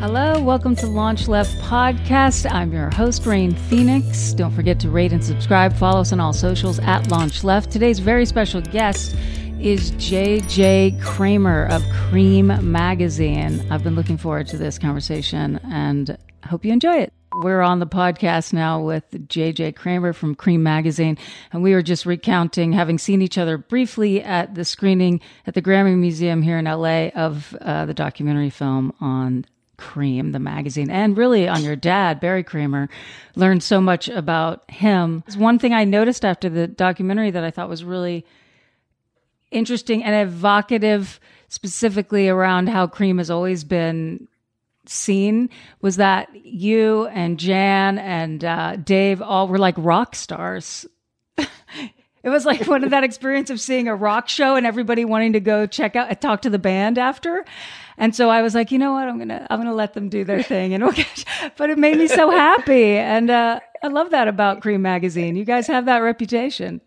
Hello, welcome to Launch Left Podcast. I'm your host, Rain Phoenix. Don't forget to rate and subscribe. Follow us on all socials at Launch Left. Today's very special guest is JJ Kramer of Creem Magazine. I've been looking forward to this conversation and hope you enjoy it. We're on the podcast now with JJ Kramer from Creem Magazine, and we were just recounting having seen each other briefly at the screening at the Grammy Museum here in LA of uh, the documentary film on Creem, the magazine, and really on your dad, Barry Kramer. Learned so much about him. One thing I noticed after the documentary that I thought was really interesting and evocative, specifically around how Creem has always been seen, was that you and Jaan and uh, Dave all were like rock stars. It was like one of that experience of seeing a rock show and everybody wanting to go check out, talk to the band after. And so I was like, you know what? I'm gonna I'm gonna let them do their thing, and but it made me so happy, and uh, I love that about Creem Magazine. You guys have that reputation.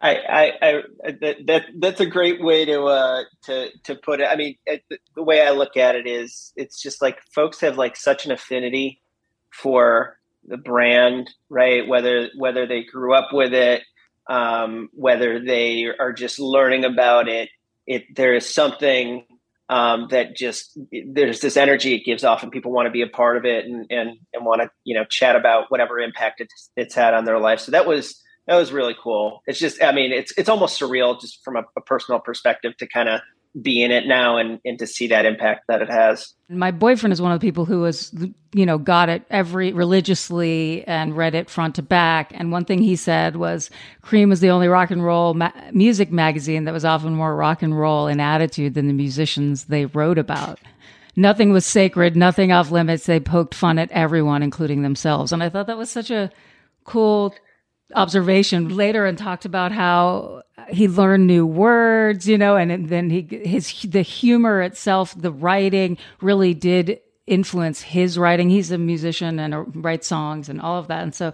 I, I, I that, that that's a great way to uh to to put it. I mean, it, the way I look at it is, it's just like folks have like such an affinity for the brand, right? Whether whether they grew up with it, um, whether they are just learning about it, it there is something um, that just there's this energy it gives off and people want to be a part of it and and, and want to you know chat about whatever impact it's, it's had on their life. So that was that was really cool. It's just i mean it's it's almost surreal just from a, a personal perspective to kind of be in it now and, and to see that impact that it has. My boyfriend is one of the people who was, you know, got it every religiously and read it front to back. And one thing he said was Creem was the only rock and roll ma- music magazine that was often more rock and roll in attitude than the musicians they wrote about. Nothing was sacred, nothing off limits. They poked fun at everyone, including themselves. And I thought that was such a cool observation later and talked about how he learned new words, you know, and then he his the humor itself, the writing really did influence his writing. He's a musician and writes songs and all of that, and so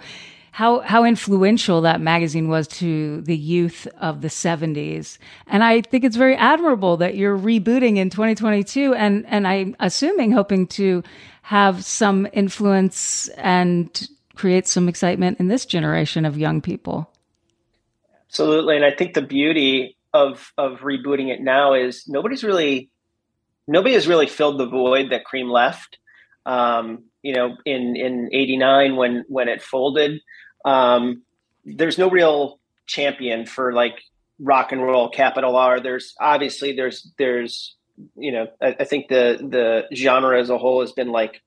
how how influential that magazine was to the youth of the 70s and i think it's very admirable that you're rebooting in 2022 and and i'm assuming hoping to have some influence and create some excitement in this generation of young people. Absolutely, and I think the beauty of of rebooting it now is nobody's really nobody has really filled the void that Creem left. Um, you know, in in '89 when when it folded, um, there's no real champion for like rock and roll capital R. There's obviously there's there's you know I, I think the the genre as a whole has been like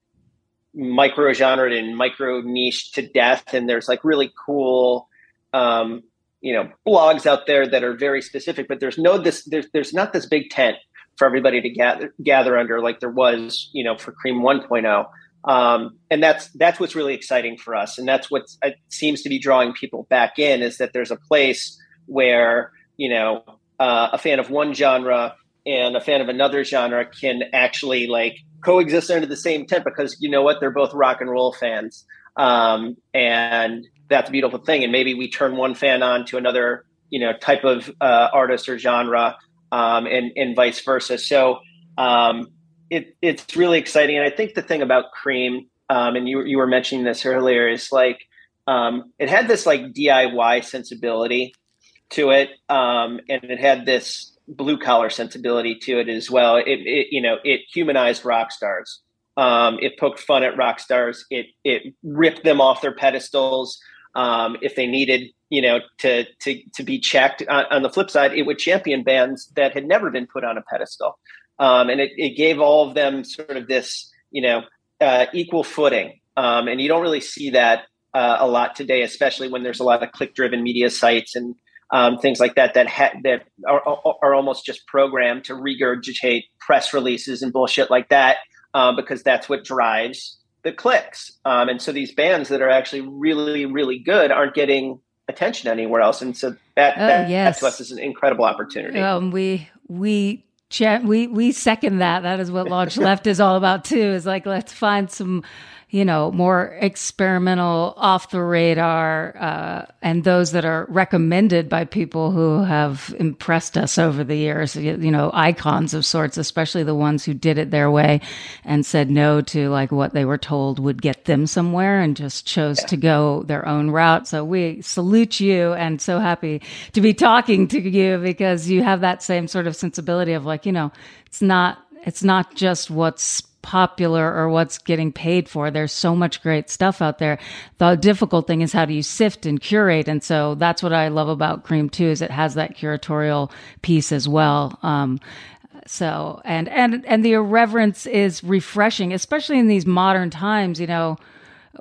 micro genre and micro niche to death. And there's like really cool, um, you know, blogs out there that are very specific, but there's no this there's there's not this big tent for everybody to gather gather under like there was, you know, for Creem 1.0. Um, and that's that's what's really exciting for us, and that's what uh, seems to be drawing people back in is that there's a place where you know uh, a fan of one genre and a fan of another genre can actually like coexist under the same tent because you know what? They're both rock and roll fans. Um, and that's a beautiful thing and maybe we turn one fan on to another you know type of uh, artist or genre um, and and vice versa so um, it, it's really exciting and i think the thing about Creem um, and you, you were mentioning this earlier is like um, it had this like diy sensibility to it um, and it had this blue collar sensibility to it as well. It, it, you know it humanized rock stars. Um, it poked fun at rock stars. It it ripped them off their pedestals um, if they needed you know to to to be checked. On, on, the flip side, it would champion bands that had never been put on a pedestal, um, and it, it gave all of them sort of this you know uh, equal footing. Um, and you don't really see that uh, a lot today, especially when there's a lot of click driven media sites and um, things like that that ha- that are, are almost just programmed to regurgitate press releases and bullshit like that uh, because that's what drives the clicks. Um, and so these bands that are actually really really good aren't getting attention anywhere else, and so that, oh, that, yes. that to us is an incredible opportunity. Um, we we we we second that. That is what Launch Left is all about too. Is like let's find some you know, more experimental, off the radar, uh, and those that are recommended by people who have impressed us over the years, you, know, icons of sorts, especially the ones who did it their way and said no to like what they were told would get them somewhere and just chose yeah. to go their own route. So we salute you and so happy to be talking to you because you have that same sort of sensibility of like, you know, it's not, it's not just what's popular or what's getting paid for. There's so much great stuff out there. The difficult thing is how do you sift and curate? And so that's what I love about Creem too, is it has that curatorial piece as well. Um, so and and and the irreverence is refreshing, especially in these modern times. You know,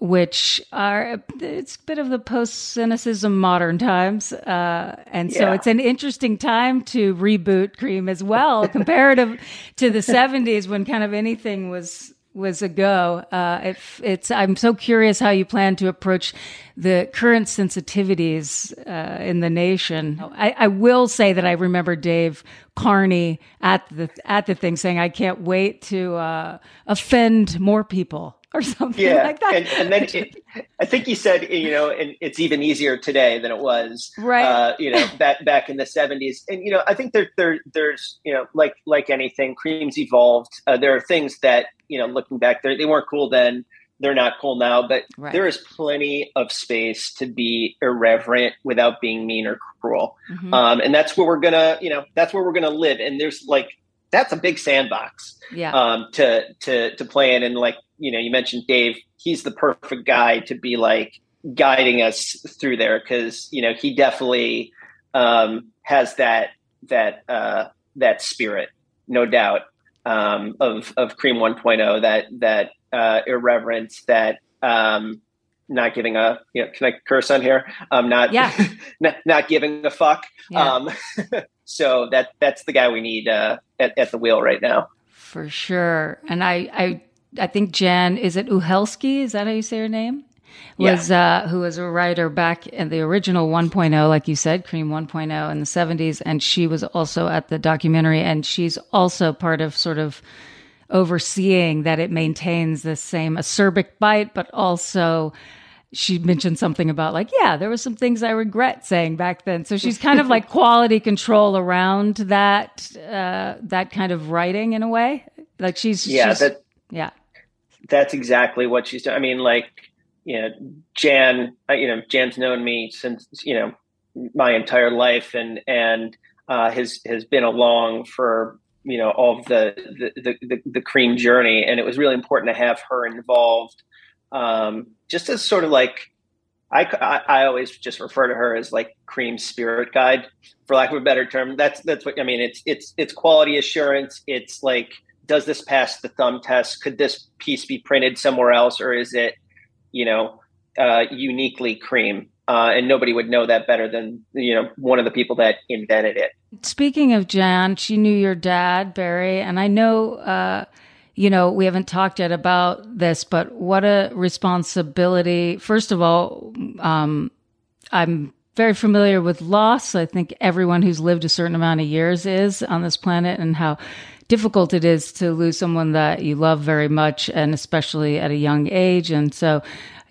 which are it's a bit of the post cynicism modern times uh, and so yeah. it's an interesting time to reboot Creem as well comparative to the 70s when kind of anything was was a go. Uh, it, it's i'm so curious how you plan to approach the current sensitivities uh, in the nation. I, I will say that i remember dave carney at the at the thing saying i can't wait to uh, offend more people or something yeah. like that. And, and then it, I think he said, you know, and it's even easier today than it was, right? Uh, you know, back back in the seventies. And you know, I think there, there, there's, you know, like like anything, Creem's evolved. Uh, there are things that you know, looking back, they weren't cool then. They're not cool now, but right. there is plenty of space to be irreverent without being mean or cruel. Mm-hmm. Um, and that's where we're gonna, you know, that's where we're gonna live. And there's like that's a big sandbox yeah. um, to to to play in. And like you know, you mentioned Dave, he's the perfect guy to be like guiding us through there because you know he definitely um, has that that uh, that spirit, no doubt, um, of of Creem 1.0, that that uh, irreverence, that um, not giving a you know, can I curse on here? Um, not yeah, not, not giving a fuck. Yeah. Um, so that that's the guy we need uh, at, at the wheel right now. For sure, and I I I think Jaan is it Uhelszki? Is that how you say her name? Was yeah. uh, who was a writer back in the original 1.0, like you said, Creem 1.0 in the 70s, and she was also at the documentary, and she's also part of sort of overseeing that it maintains the same acerbic bite, but also she mentioned something about like, yeah, there were some things I regret saying back then. So she's kind of like quality control around that uh, that kind of writing in a way. Like she's yeah, she's, that, yeah, that's exactly what she's doing. I mean, like you know, Jaan, uh, you know, Jaan's known me since you know my entire life, and and uh, has has been along for you know all of the the, the the Creem journey, and it was really important to have her involved um, just as sort of like I, I, I always just refer to her as like Creem spirit guide for lack of a better term. That's that's what i mean it's it's it's quality assurance. It's like does this pass the thumb test? Could this piece be printed somewhere else or is it you know uh, uniquely Creem? Uh, and nobody would know that better than you know one of the people that invented it. Speaking of Jaan she knew your dad barry and i know uh, you know, we haven't talked yet about this, but what a responsibility. First of all, um, I'm very familiar with loss. I think everyone who's lived a certain amount of years is on this planet and how difficult it is to lose someone that you love very much and especially at a young age. And so,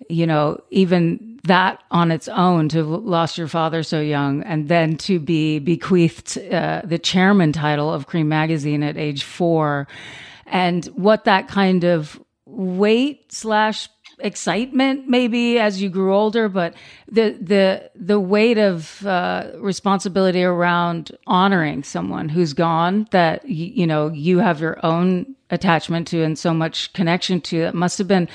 you know, even that on its own to lost your father so young and then to be bequeathed uh, the chairman title of Creem magazine at age four and what that kind of weight slash excitement maybe as you grew older but the the the weight of uh, responsibility around honoring someone who's gone that y- you know you have your own attachment to and so much connection to it must have been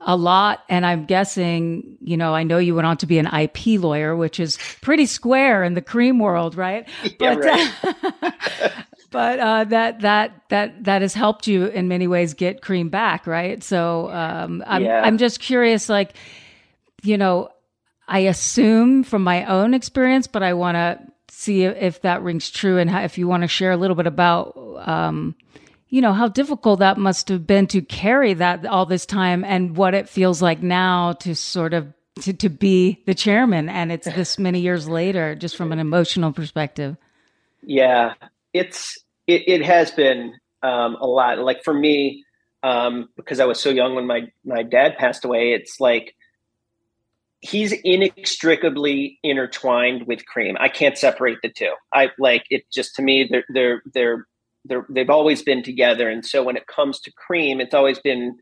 a lot and i'm guessing you know i know you went on to be an ip lawyer which is pretty square in the Creem world right yeah, but right. but uh, that that that that has helped you in many ways get Creem back, right? So um, I'm yeah. I'm just curious, like you know, I assume from my own experience, but I want to see if that rings true, and how, if you want to share a little bit about. Um, you know how difficult that must have been to carry that all this time and what it feels like now to sort of to, to be the chairman and it's this many years later just from an emotional perspective yeah it's it, it has been um, a lot. Like for me, um, because I was so young when my my dad passed away. It's like he's inextricably intertwined with Creem. I can't separate the two. I like it. Just to me, they're they're they're they're they've always been together. And so when it comes to Creem, it's always been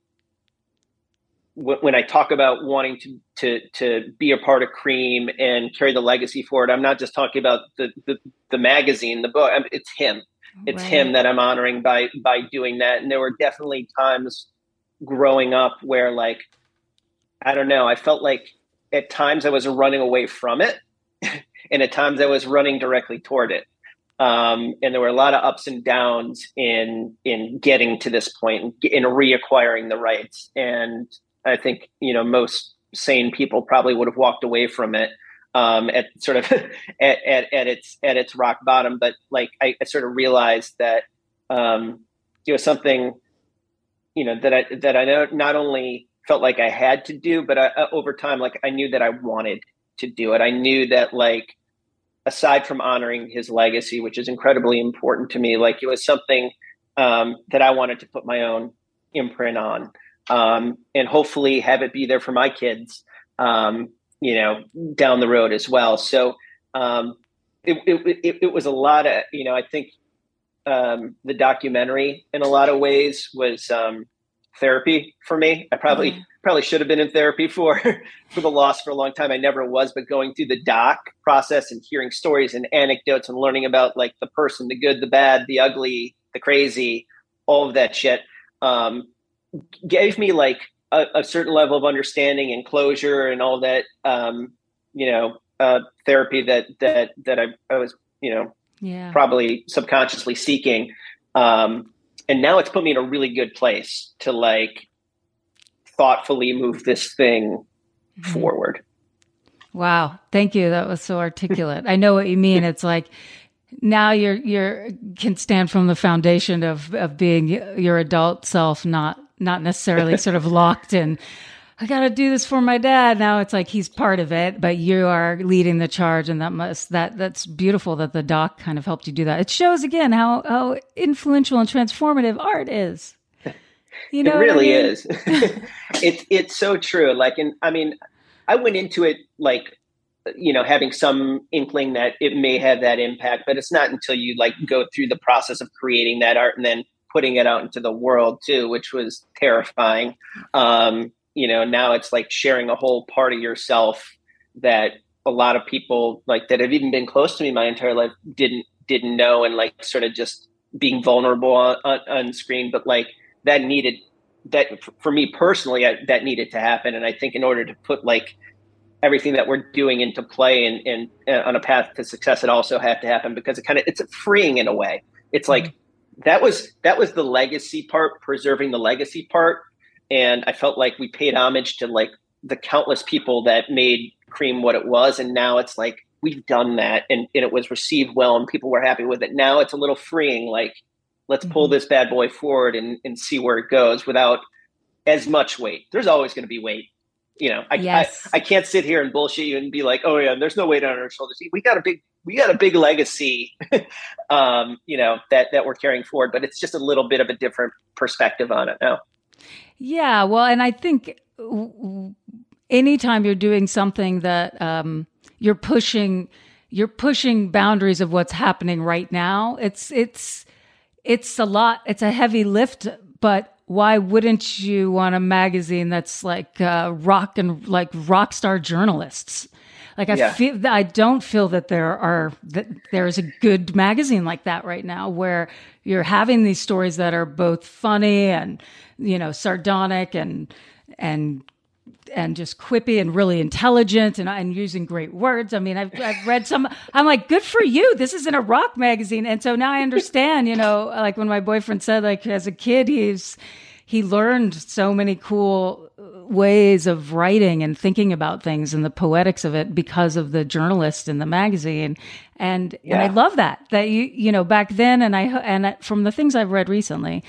when I talk about wanting to to to be a part of Creem and carry the legacy forward, I'm not just talking about the the, the magazine, the book. It's him. It's right. him that I'm honoring by by doing that. And there were definitely times growing up where, like, I don't know, I felt like at times I was running away from it, and at times I was running directly toward it. Um, and there were a lot of ups and downs in in getting to this point in reacquiring the rights. And I think you know most sane people probably would have walked away from it um, at sort of at, at, at, its at its rock bottom. But like I, I sort of realized that um, it was something you know that I that I know not only felt like I had to do, but I, uh, over time, like I knew that I wanted to do it. I knew that like aside from honoring his legacy, which is incredibly important to me, like it was something um, that I wanted to put my own imprint on um, and hopefully have it be there for my kids, um, you know, down the road as well. So um, it, it, it, was a lot of, you know, I think um, the documentary in a lot of ways was um, therapy for me. I probably mm-hmm. probably should have been in therapy for for the loss for a long time. I never was, but going through the doc process and hearing stories and anecdotes and learning about like the person, the good, the bad, the ugly, the crazy, all of that shit. Um, gave me like a, a, certain level of understanding and closure and all that um, you know uh, therapy that that that I, I was you know yeah. probably subconsciously seeking. Um, and now it's put me in a really good place to like thoughtfully move this thing mm-hmm. forward. Wow. Thank you. That was so articulate. I know what you mean. It's like now you're you're can stand from the foundation of of being your adult self not not necessarily sort of locked in. I got to do this for my dad. Now it's like he's part of it, but you are leading the charge, and that must that that's beautiful that the doc kind of helped you do that. It shows again how how influential and transformative art is. You know, it really I mean? is. it's it's so true. Like, and I mean, I went into it like you know having some inkling that it may have that impact, but it's not until you like go through the process of creating that art and then putting it out into the world too, which was terrifying. Um, you know, now it's like sharing a whole part of yourself that a lot of people like that have even been close to me my entire life didn't didn't know and like sort of just being vulnerable on, on, on screen but like that needed that for me personally I, that needed to happen. And i think in order to put like everything that we're doing into play and, and, and on a path to success it also had to happen because it kind of it's freeing in a way. It's like mm-hmm that was that was the legacy part, preserving the legacy part, and I felt like we paid homage to like the countless people that made Creem what it was, and now it's like we've done that, and, and it was received well, and people were happy with it. Now it's a little freeing, like let's pull mm-hmm. this bad boy forward and, and see where it goes without as much weight. There's always going to be weight. You know, I, yes. I, I can't sit here and bullshit you and be like, oh yeah, there's no weight on our shoulders. We got a big we got a big legacy, um, you know, that that we're carrying forward. But it's just a little bit of a different perspective on it now. Yeah, well, and I think anytime you're doing something that um, you're pushing, you're pushing boundaries of what's happening right now. It's it's it's a lot. It's a heavy lift, but why wouldn't you want a magazine that's like uh, rock and like rock star journalists? Like I yeah. feel I don't feel that there are that there is a good magazine like that right now where you're having these stories that are both funny and you know sardonic and and and just quippy and really intelligent and, and using great words. I mean, I've, I've read some, I'm like, good for you. This is in a rock magazine. And so now I understand, you know, like when my boyfriend said, like, as a kid, he's, he learned so many cool ways of writing and thinking about things and the poetics of it because of the journalist in the magazine. And yeah. and I love that that you you know back then and I and from the things I've read recently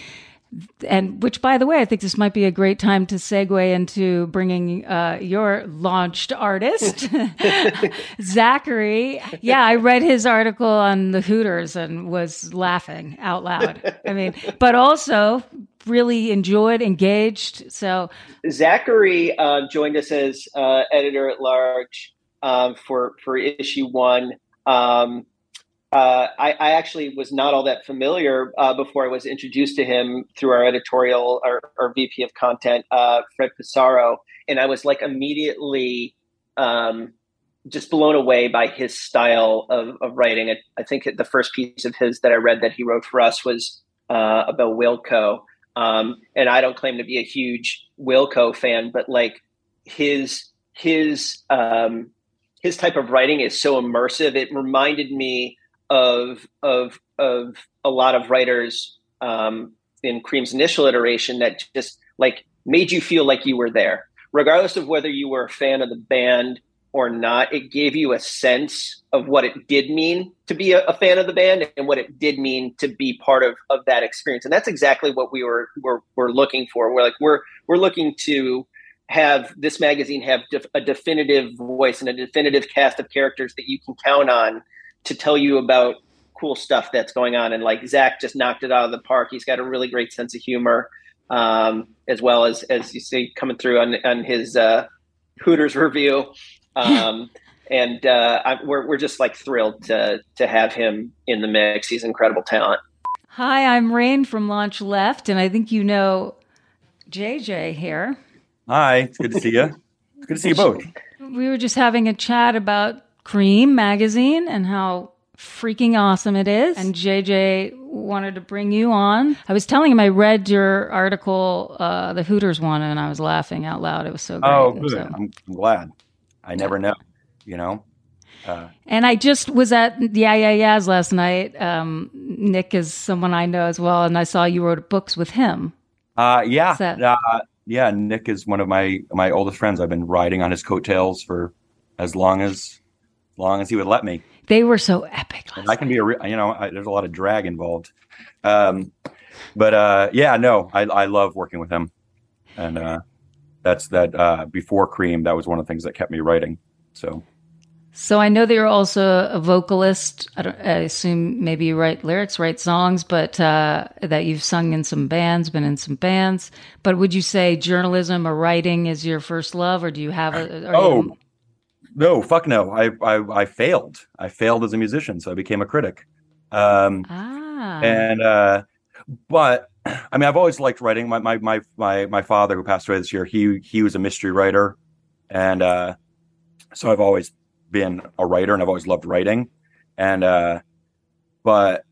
and which by the way i think this might be a great time to segue into bringing uh, your launched artist zachary. Yeah i read his article on the hooters and was laughing out loud. I mean but also really enjoyed, engaged. So Zachary uh, joined us as uh, editor at large um, for for issue one. Um, uh, I, I, actually was not all that familiar uh, before I was introduced to him through our editorial, our, our VP of content, Fred Pessaro, and I was like immediately um, just blown away by his style of, of writing. I, I, think the first piece of his that I read that he wrote for us was uh, about Wilco, um, and I don't claim to be a huge Wilco fan, but like his his um, his type of writing is so immersive. It reminded me of of of a lot of writers um, in Creem's initial iteration that just like made you feel like you were there, regardless of whether you were a fan of the band or not. It gave you a sense of what it did mean to be a, a fan of the band and what it did mean to be part of of that experience. And that's exactly what we were were, were looking for. We're like we're we're looking to have this magazine have def- a definitive voice and a definitive cast of characters that you can count on to tell you about cool stuff that's going on. And like Zach just knocked it out of the park. He's got a really great sense of humor, um, as well as as you see coming through on on his uh, Hooters review. Um, and uh, I, we're we're just like thrilled to to have him in the mix. He's incredible talent. Hi, I'm Rain from Launch Left, and I think you know JJ here. Hi, it's good to see you. It's good to see you both. We were just having a chat about Creem magazine and how freaking awesome it is. And JJ wanted to bring you on. I was telling him I read your article, uh, the Hooters one, and I was laughing out loud. It was so great. Oh, good. So, I'm, I'm glad. I never know, you know. Uh, and I just was at Yeah Yeah Yeahs last night. Um, Nick is someone I know as well, and I saw you wrote books with him. Uh, yeah, so, uh, yeah. Nick is one of my my oldest friends. I've been riding on his coattails for as long as long as he would let me. They were so epic. I can be a, you know, I, there's a lot of drag involved. Um, but uh, yeah, no, I, I love working with him, and uh, that's that. Uh, before Creem, that was one of the things that kept me writing. So. So I know that you're also a vocalist. I, don't I assume maybe you write lyrics, write songs, but uh, that you've sung in some bands, been in some bands. But would you say journalism or writing is your first love, or do you have a? oh, you... no, fuck no. I, I I failed. I failed as a musician, so I became a critic. Um, ah. And uh, but I mean, I've always liked writing. My my my my my father, who passed away this year, he he was a mystery writer, and uh, so I've always been a writer and I've always loved writing. And uh but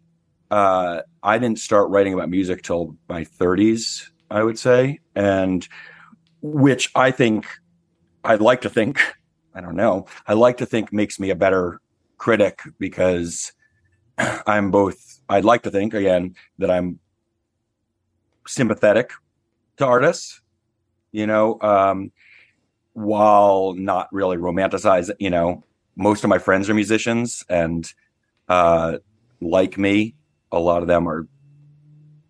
uh I didn't start writing about music till my 30s, I would say. And which I think I'd like to think, I don't know, I like to think makes me a better critic because I'm both I'd like to think again that I'm sympathetic to artists, you know, um, while not really romanticize, you know, most of my friends are musicians and uh, like me a lot of them are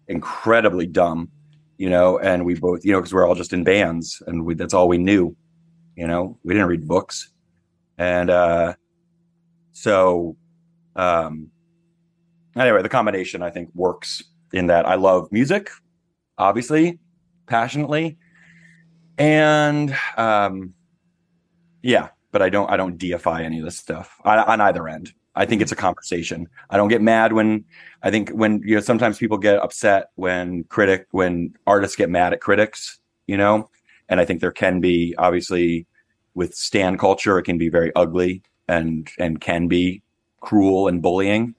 incredibly dumb you know and we both you know because we're all just in bands and we, that's all we knew you know we didn't read books. And uh so um anyway the combination i think works in that i love music obviously passionately and um yeah but I don't I don't deify any of this stuff on, on either end. I think it's a conversation. I don't get mad when I think when you know sometimes people get upset when critic when artists get mad at critics, you know, and I think there can be obviously with stand culture it can be very ugly and and can be cruel and bullying,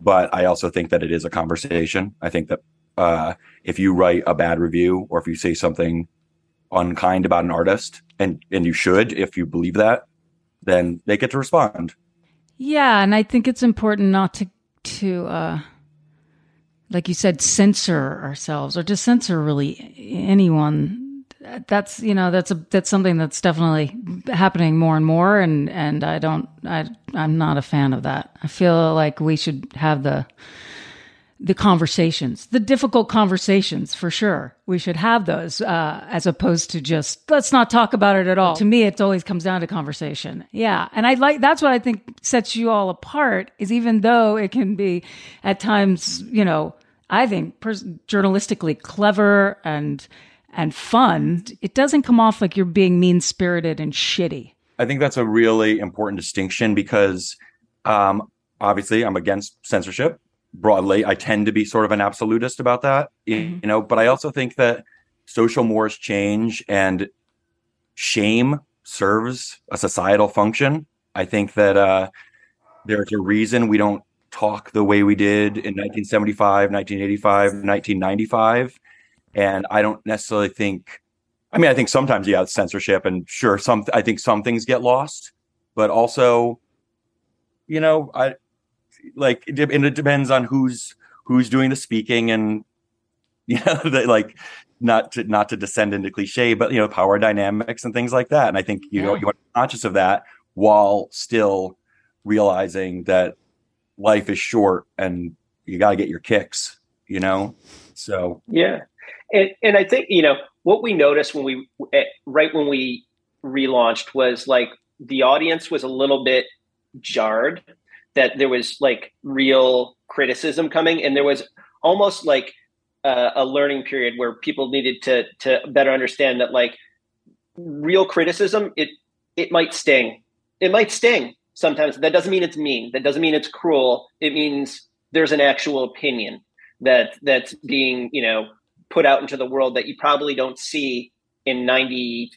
but I also think that it is a conversation. I think that uh, if you write a bad review or if you say something unkind about an artist and and you should if you believe that then they get to respond. Yeah, and I think it's important not to to uh like you said censor ourselves or to censor really anyone that's you know that's a that's something that's definitely happening more and more and and I don't I I'm not a fan of that. I feel like we should have the the conversations, the difficult conversations for sure. We should have those uh, as opposed to just let's not talk about it at all. To me, it always comes down to conversation. Yeah, and I like that's what I think sets you all apart is even though it can be at times, you know, I think, pers- journalistically clever and and fun, it doesn't come off like you're being mean spirited and shitty. I think that's a really important distinction because um, obviously I'm against censorship broadly. I tend to be sort of an absolutist about that, mm-hmm. you know, but I also think that social mores change and shame serves a societal function. I think that uh, there's a reason we don't talk the way we did in 1975, 1985, 1995. And I don't necessarily think, I mean, I think sometimes, yeah, it's censorship and sure, some, I think some things get lost, but also, you know, I like, and it depends on who's, who's doing the speaking and, you know, the, like, not to, not to descend into cliche, but, you know, power dynamics and things like that. And I think, you yeah. know, you want to be conscious of that while still realizing that life is short and you got to get your kicks, you know? So, yeah. And, and I think, you know, what we noticed when we, eh, right when we relaunched was like the audience was a little bit jarred that there was like real criticism coming and there was almost like a, a learning period where people needed to, to better understand that like real criticism, it, it might sting. It might sting sometimes. That doesn't mean it's mean. That doesn't mean it's cruel. It means there's an actual opinion that that's being you know put out into the world that you probably don't see in 99%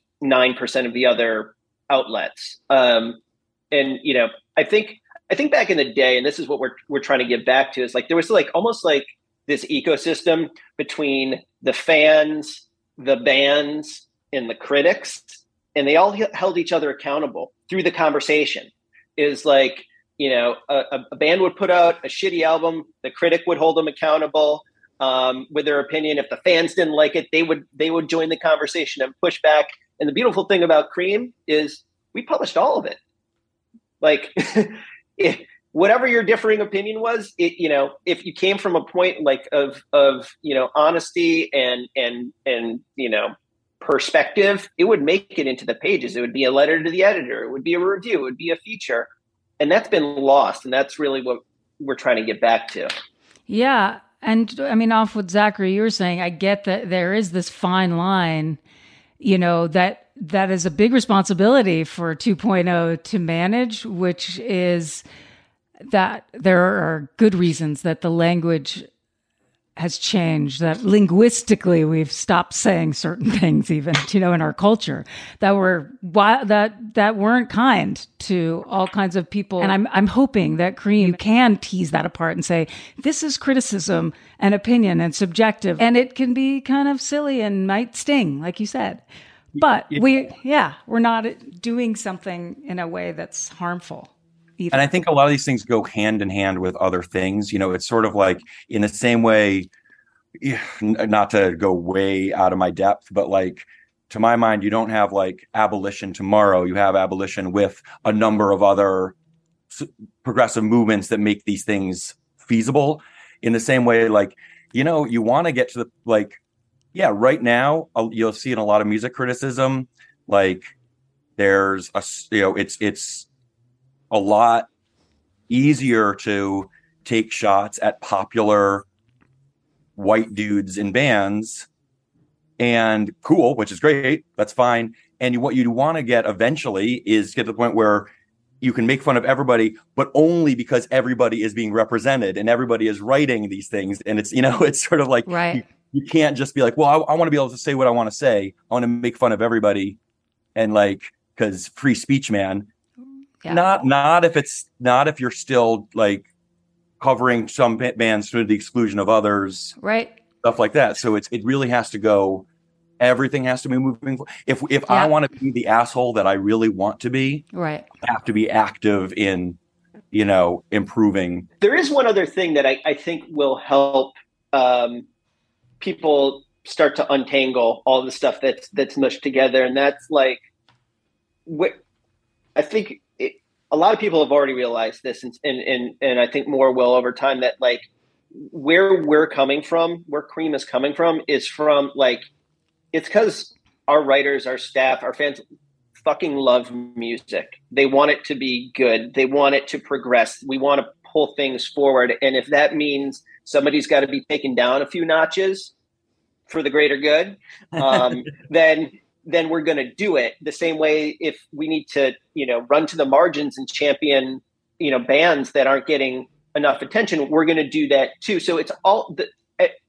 of the other outlets. Um, and you know i think i think back in the day and this is what we're we're trying to give back to is like there was like almost like this ecosystem between the fans the bands and the critics and they all held each other accountable through the conversation. Is like you know a, a, band would put out a shitty album the critic would hold them accountable um, with their opinion. If the fans didn't like it they would they would join the conversation and push back. And the beautiful thing about Creem is we published all of it. Like if, whatever your differing opinion was it you know if you came from a point like of of you know honesty and and and you know perspective, it would make it into the pages. It would be a letter to the editor. It would be a review. It would be a feature. And that's been lost. And that's really what we're trying to get back to. Yeah. And I mean, off what Zachary, you were saying, I get that there is this fine line, you know, that that is a big responsibility for 2.0 to manage, which is that there are good reasons that the language has changed that linguistically we've stopped saying certain things even you know in our culture that were that that weren't kind to all kinds of people. And i'm i'm hoping that Creem can tease that apart and say this is criticism and opinion and subjective. And it can be kind of silly and might sting like you said. But we yeah we're not doing something in a way that's harmful Either. And I think a lot of these things go hand in hand with other things. You know, it's sort of like in the same way, not to go way out of my depth, but like to my mind, you don't have like abolition tomorrow. You have abolition with a number of other progressive movements that make these things feasible. In the same way, like, you know, you want to get to the like, yeah, right now, you'll see in a lot of music criticism, like, there's a, you know, it's, it's, a lot easier to take shots at popular white dudes in bands and cool which is great that's fine. And what you want to get eventually is get to the point where you can make fun of everybody but only because everybody is being represented and everybody is writing these things. And it's you know it's sort of like right. you, you can't just be like well i, I want to be able to say what i want to say. I want to make fun of everybody. And like because free speech man yeah. Not not if it's not if you're still like covering some bands to the exclusion of others, right? Stuff like that. So it's it really has to go. Everything has to be moving. If if yeah. I want to be the asshole that I really want to be, right, I have to be active in, you know, improving. There is one other thing that I, I think will help um, people start to untangle all the stuff that's that's mushed together, and that's like, what I think a lot of people have already realized this and, and, and, and I think more will over time that like where we're coming from, where Creem is coming from is from like, it's because our writers, our staff, our fans fucking love music. They want it to be good. They want it to progress. We want to pull things forward. And if that means somebody's got to be taken down a few notches for the greater good, um, then then we're going to do it the same way. If we need to, you know, run to the margins and champion, you know, bands that aren't getting enough attention, we're going to do that too. So it's all the,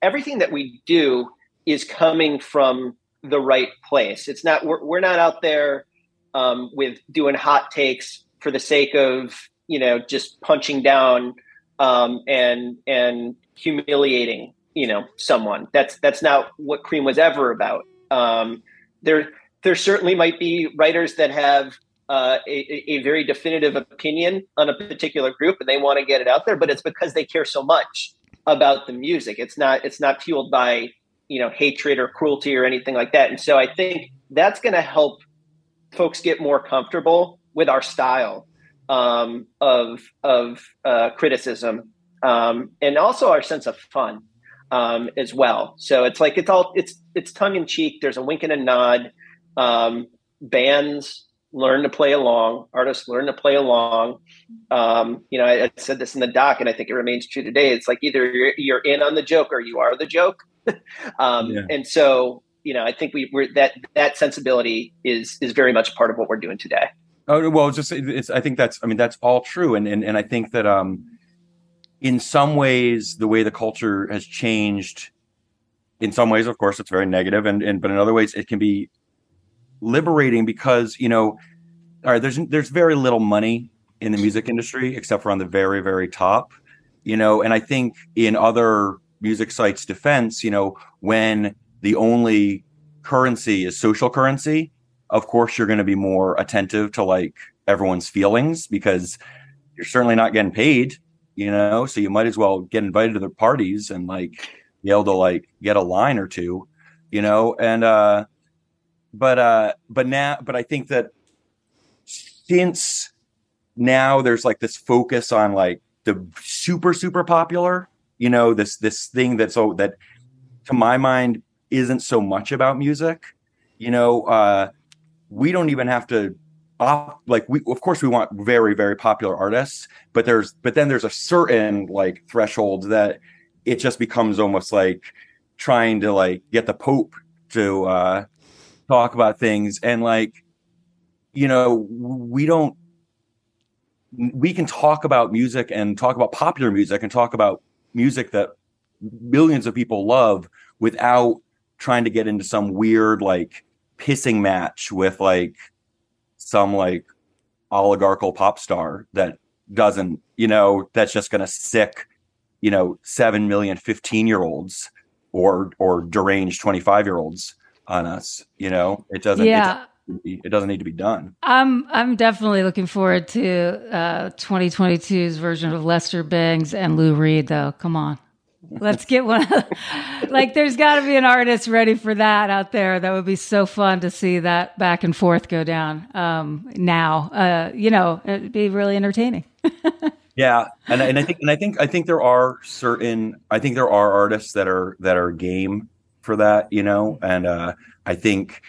everything that we do is coming from the right place. It's not we're, we're not out there um, with doing hot takes for the sake of you know just punching down um, and and humiliating you know someone. That's that's not what Creem was ever about. Um, there there certainly might be writers that have uh, a, a, very definitive opinion on a particular group and they want to get it out there, but it's because they care so much about the music. It's not it's not fueled by you know hatred or cruelty or anything like that. And so I think that's going to help folks get more comfortable with our style um, of of uh, criticism um, and also our sense of fun um, as well. So it's like it's all it's it's tongue in cheek. There's a wink and a nod. Um, bands learn to play along. Artists learn to play along. Um, you know, I, I, said this in the doc, and I think it remains true today. It's like either you're, you're in on the joke or you are the joke. um, yeah. And so, you know, I think we, we're that that sensibility is is very much part of what we're doing today. Oh well, just it's. I think that's. I mean, that's all true, and and and I think that um, in some ways, the way the culture has changed. In some ways, of course, it's very negative, and and but in other ways, it can be liberating because you know, all right, there's there's very little money in the music industry except for on the very very top, you know, and I think in other music sites' defense, you know, when the only currency is social currency, of course you're going to be more attentive to like everyone's feelings because you're certainly not getting paid, you know, so you might as well get invited to their parties and like be able to like get a line or two, you know, and uh but uh but now but i think that since now there's like this focus on like the super super popular you know this this thing that's so that to my mind isn't so much about music you know uh we don't even have to like we of course we want very very popular artists but there's but then there's a certain like threshold that it just becomes almost like trying to like get the pope to uh talk about things. And like you know we don't we can talk about music and talk about popular music and talk about music that millions of people love without trying to get into some weird like pissing match with like some like oligarchical pop star that doesn't you know that's just going to sick you know 7 million 15 year olds or or deranged 25 year olds on us. You know, it doesn't. Yeah. It, it doesn't need to be done. I'm I'm definitely looking forward to uh, 2022's version of Lester Bangs and Lou Reed, though. Come on, let's get one. like, there's got to be an artist ready for that out there. That would be so fun to see that back and forth go down. Um, now, uh, you know, it'd be really entertaining. yeah, and and I think and I think I think there are certain I think there are artists that are that are game for that, you know, and uh, I think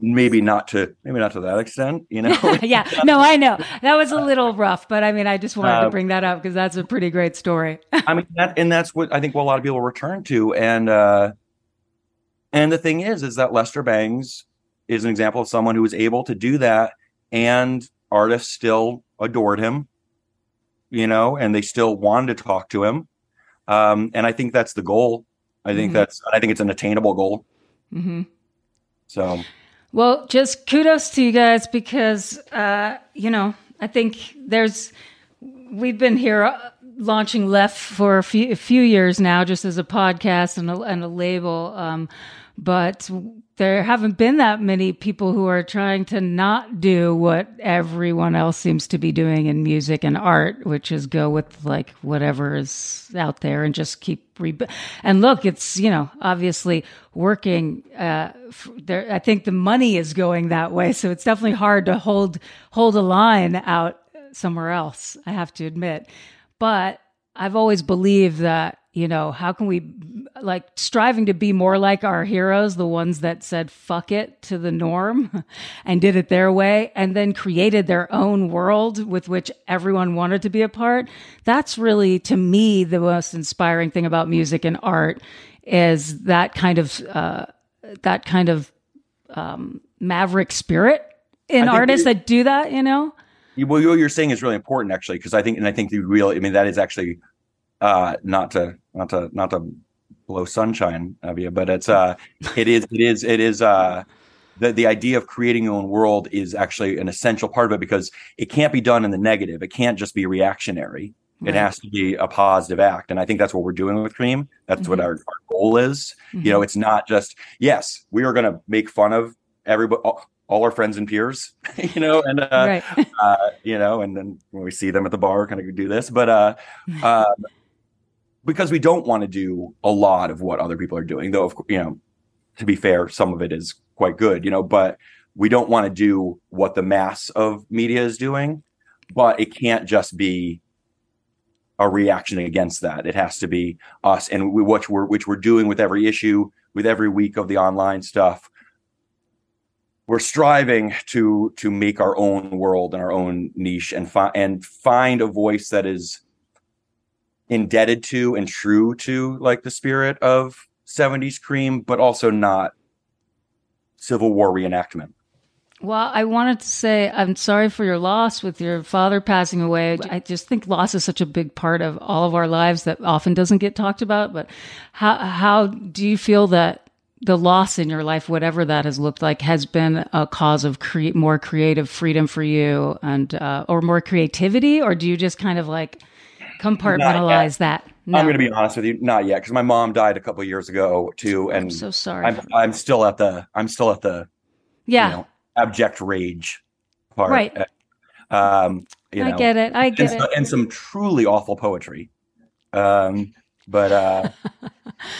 maybe not to maybe not to that extent, you know. yeah, no, I know that was a little rough, but I mean, I just wanted uh, to bring that up because that's a pretty great story. I mean, that, and that's what I think what a lot of people return to, and uh, and the thing is, is that Lester Bangs is an example of someone who was able to do that, and artists still adored him, you know, and they still wanted to talk to him. Um, and I think that's the goal I think mm-hmm. that's I think it's an attainable goal. Mm-hmm. So, well, just kudos to you guys because uh, you know I think there's we've been here launching Left for a few, a few years now, just as a podcast and a, and a label. Um, but there haven't been that many people who are trying to not do what everyone else seems to be doing in music and art, which is go with like whatever is out there and just keep re- and look, it's you know obviously working. Uh, there, I think the money is going that way, so it's definitely hard to hold hold a line out somewhere else. I have to admit, but I've always believed that you know how can we like striving to be more like our heroes, the ones that said fuck it to the norm and did it their way and then created their own world with which everyone wanted to be a part. That's really, to me, the most inspiring thing about music and art is that kind of, uh, that kind of, um, maverick spirit in artists that do that, you know? Well, what you're saying is really important, actually, because I think, and I think the real, I mean, that is actually uh, not to, not to, not to blow sunshine of you, but it's, uh, it is, it is, it is, uh, the, the idea of creating your own world is actually an essential part of it because it can't be done in the negative. It can't just be reactionary. Right. It has to be a positive act. And I think that's what we're doing with Creem. That's mm-hmm. what our, our goal is. Mm-hmm. You know, it's not just, yes, we are going to make fun of everybody, all our friends and peers, you know, and uh, right. uh, you know, and then when we see them at the bar, kind of do this, but uh, uh, because we don't want to do a lot of what other people are doing, though, Of course, you know, to be fair, some of it is quite good, you know, but we don't want to do what the mass of media is doing, but it can't just be a reaction against that. It has to be us, and we, which we're which we're doing with every issue, with every week of the online stuff we're striving to to make our own world and our own niche and find and find a voice that is indebted to and true to like the spirit of 70s Creem but also not civil war reenactment well, I wanted to say I'm sorry for your loss with your father passing away. I just think loss is such a big part of all of our lives that often doesn't get talked about. But how how do you feel that the loss in your life, whatever that has looked like, has been a cause of cre- more creative freedom for you, and uh, or more creativity, or do you just kind of like compartmentalize that? No. I'm going to be honest with you, not yet, because my mom died a couple years ago too, and I'm so sorry. I'm, I'm still at the I'm still at the yeah you know, abject rage part, right? Um, you know, I get it. I get and, it. And some truly awful poetry. Um, but uh,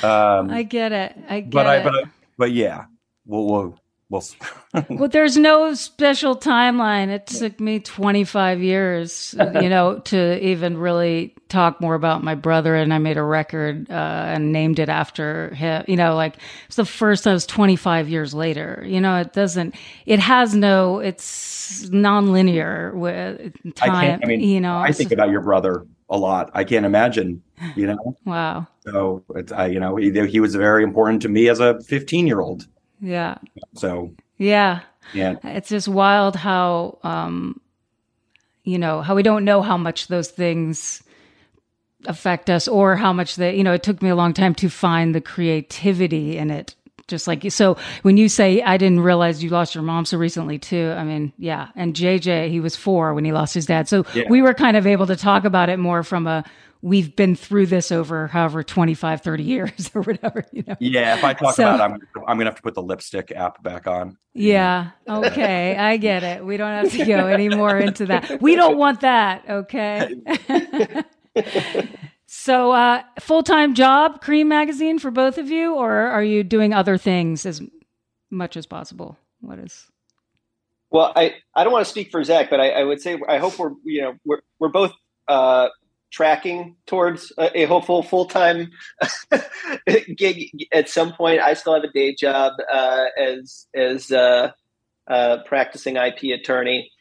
um, I get it. I get but it. But I, but yeah, we'll we'll we'll. well, there's no special timeline. It took me 25 years, you know, to even really talk more about my brother. And I made a record uh, and named it after him. You know, like it's the first. It was 25 years later. You know, it doesn't. It has no. It's non-linear with time. I, I mean, you know, I think about your brother a lot. I can't imagine, you know. wow. So it's I, you know, he, he was very important to me as a 15 year old. Yeah. So. Yeah. Yeah. It's just wild how, um, you know, how we don't know how much those things affect us or how much they, you know, it took me a long time to find the creativity in it just like you. so when you say i didn't realize you lost your mom so recently too i mean yeah and jj he was four when he lost his dad so yeah. we were kind of able to talk about it more from a we've been through this over however 25 30 years or whatever you know yeah if i talk so, about it I'm, I'm gonna have to put the lipstick app back on yeah okay i get it we don't have to go any more into that we don't want that okay So, uh, full time job, Creem Magazine for both of you, or are you doing other things as much as possible? What is? Well, I, I don't want to speak for Zach, but I, I would say I hope we're you know we're we're both uh, tracking towards a, a hopeful full time gig at some point. I still have a day job uh, as as uh, uh practicing IP attorney.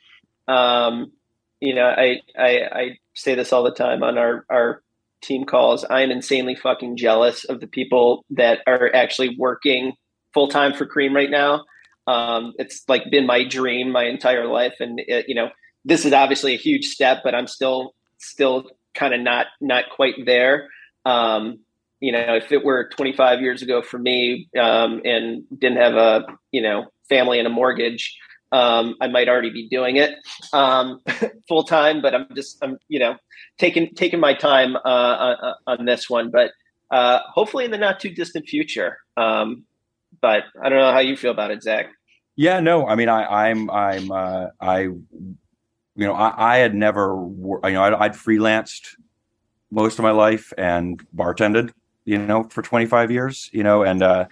Um, you know, I, I I say this all the time on our our team calls, I am insanely fucking jealous of the people that are actually working full time for Creem right now. Um, it's like been my dream my entire life, and it, you know, this is obviously a huge step, but I'm still still kind of not not quite there. Um, you know, if it were 25 years ago for me um, and didn't have a you know family and a mortgage, um, I might already be doing it um, full time, but I'm just I'm you know taking taking my time uh, on, uh, uh, on, this one, but uh, hopefully in the not too distant future. Um, but I don't know how you feel about it, Zach. Yeah, no, I mean I I'm I'm uh, I you know I, I had never you know I'd, I'd freelanced most of my life and bartended you know for 25 years you know and uh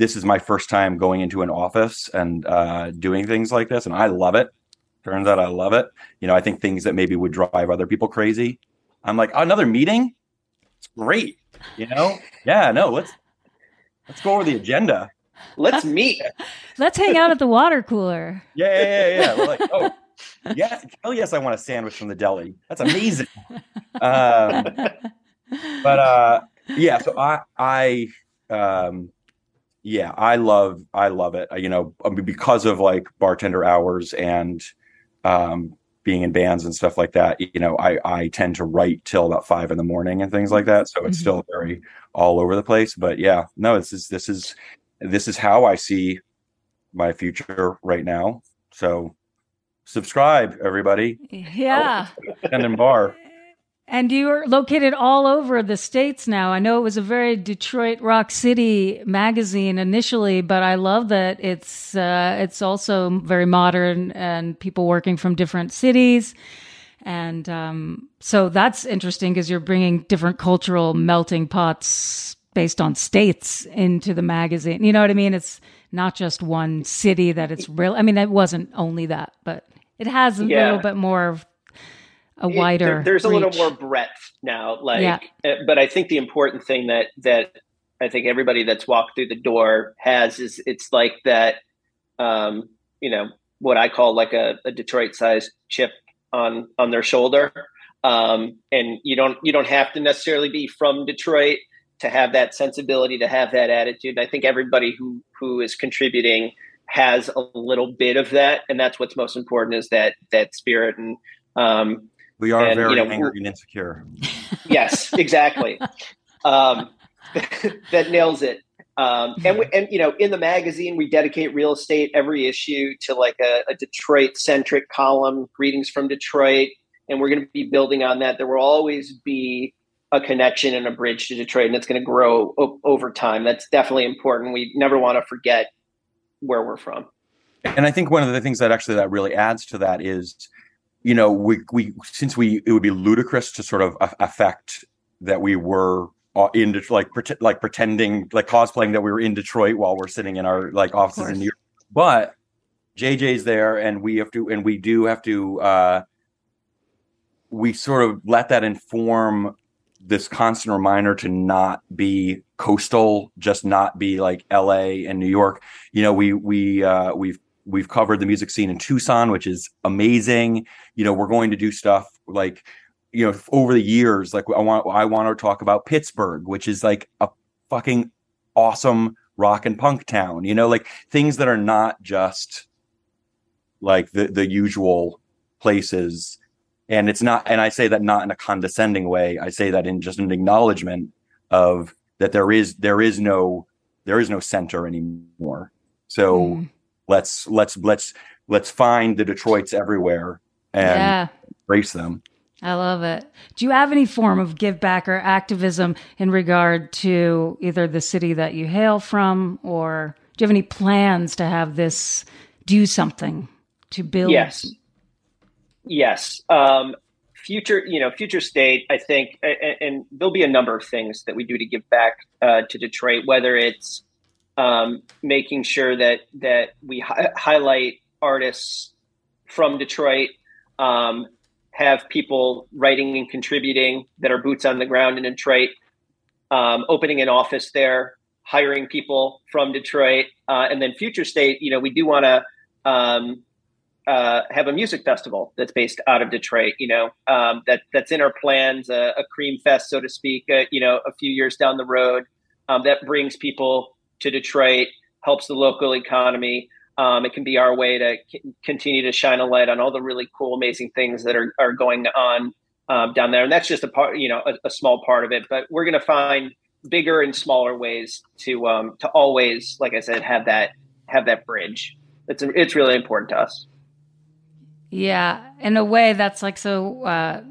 this is my first time going into an office and uh, doing things like this, and I love it. Turns out I love it. You know, I think things that maybe would drive other people crazy. I'm like, oh, another meeting? It's great. You know? Yeah, no, let's Let's go over the agenda. Let's meet. Let's hang out at the water cooler. Yeah, yeah, yeah. yeah. We're like, oh, yeah. Oh, yes, I want a sandwich from the deli. That's amazing. um, but uh, yeah, so I, I, um, yeah, I love, I love it. You know, because of like bartender hours and um, being in bands and stuff like that. You know, I I tend to write till about five in the morning and things like that. So it's mm-hmm. still very all over the place. But yeah, no, this is this is this is how I see my future right now. So subscribe, everybody. Yeah. And in bar. And you're located all over the states now. I know it was a very Detroit Rock City magazine initially, but I love that it's uh, it's also very modern and people working from different cities. And um, so that's interesting because you're bringing different cultural melting pots based on states into the magazine. You know what I mean? It's not just one city that it's real. I mean, it wasn't only that, but it has a yeah. little bit more a wider. It, there, there's reach. a little more breadth now. Like, yeah. Uh, but I think the important thing that that I think everybody that's walked through the door has is it's like that. Um, you know what I call like a, a Detroit sized chip on on their shoulder. Um, and you don't you don't have to necessarily be from Detroit to have that sensibility to have that attitude. I think everybody who who is contributing has a little bit of that, and that's what's most important is that that spirit and um, we are and, very you know, angry and insecure. Yes, exactly. um, that nails it. Um, and we, and you know, in the magazine, we dedicate real estate every issue to like a, a Detroit centric column, greetings from Detroit, and we're going to be building on that. There will always be a connection and a bridge to Detroit, and it's going to grow o- over time. That's definitely important. We never want to forget where we're from. And I think one of the things that actually that really adds to that is you know, we we since we it would be ludicrous to sort of affect that we were uh, in like pre- like pretending like cosplaying that we were in Detroit while we're sitting in our like offices in New York. But JJ's there, and we have to, and we do have to. uh We sort of let that inform this constant reminder to not be coastal, just not be like LA and New York. You know, we we uh, we've we've covered the music scene in Tucson, which is amazing. You know, we're going to do stuff like, you know, over the years, like I want, I want to talk about Pittsburgh, which is like a fucking awesome rock and punk town. You know, like things that are not just like the the usual places. And it's not, and I say that not in a condescending way. I say that in just an acknowledgement of that there is there is no there is no center anymore. So. Mm let's let's let's let's find the Detroits everywhere and yeah. embrace them. I love it. Do you have any form of give back or activism in regard to either the city that you hail from, or do you have any plans to have this do something to build? Yes. Yes. Um, future, you know, future state, I think, and, and, there'll be a number of things that we do to give back uh, to Detroit, whether it's um, making sure that that we hi- highlight artists from Detroit, um, have people writing and contributing that are boots on the ground in Detroit, um, opening an office there, hiring people from Detroit, uh, and then future state. You know, we do want to. Um, uh, have a music festival that's based out of Detroit. You know, um, that that's in our plans, a Creem fest, so to speak. Uh, you know, a few years down the road, um, that brings people to Detroit, helps the local economy. Um, it can be our way to c- continue to shine a light on all the really cool, amazing things that are, are going on um, down there. And that's just a part, you know, a, a small part of it. But we're going to find bigger and smaller ways to um, to always, like I said, have that have that bridge. It's it's really important to us. Yeah, in a way, that's like so. Uh,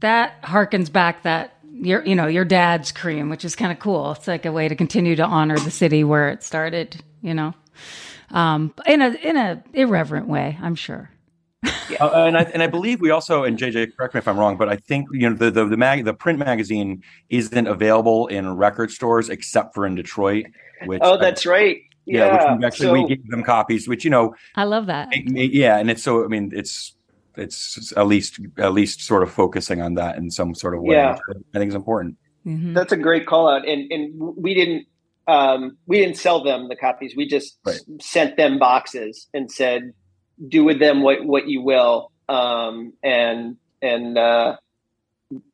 that harkens back that your you know your dad's Creem, which is kind of cool. It's like a way to continue to honor the city where it started. You know, um, in a in a irreverent way, I'm sure. Yeah. Uh, and I and I believe we also and JJ, correct me if I'm wrong, but I think you know the the the, mag, the print magazine isn't available in record stores except for in Detroit. Which oh, that's I, right. Yeah, yeah, which we actually so, we gave them copies, which you know, I love that. Yeah, and it's so I mean it's it's at least at least sort of focusing on that in some sort of way. Yeah. I think is important. Mm-hmm. That's a great call out, and and we didn't um, we didn't sell them the copies. We just right. sent them boxes and said, "Do with them what what you will." Um, and and uh,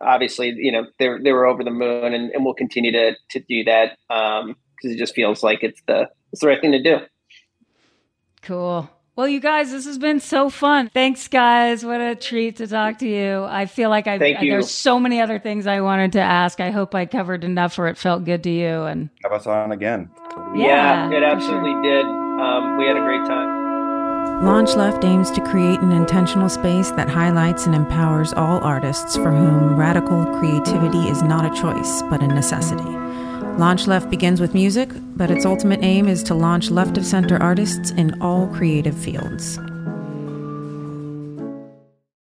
obviously, you know, they they were over the moon, and, and we'll continue to to do that Um because um, it just feels like it's the it's the right thing to do. Cool. Well, you guys, this has been so fun. Thanks, guys. What a treat to talk to you. I feel like I there's so many other things I wanted to ask. I hope I covered enough where it felt good to you. And have us on again. Yeah, yeah it absolutely sure. did. Um, we had a great time. Launch Left aims to create an intentional space that highlights and empowers all artists for whom radical creativity is not a choice, but a necessity. Launch Left begins with music, but its ultimate aim is to launch left of center artists in all creative fields.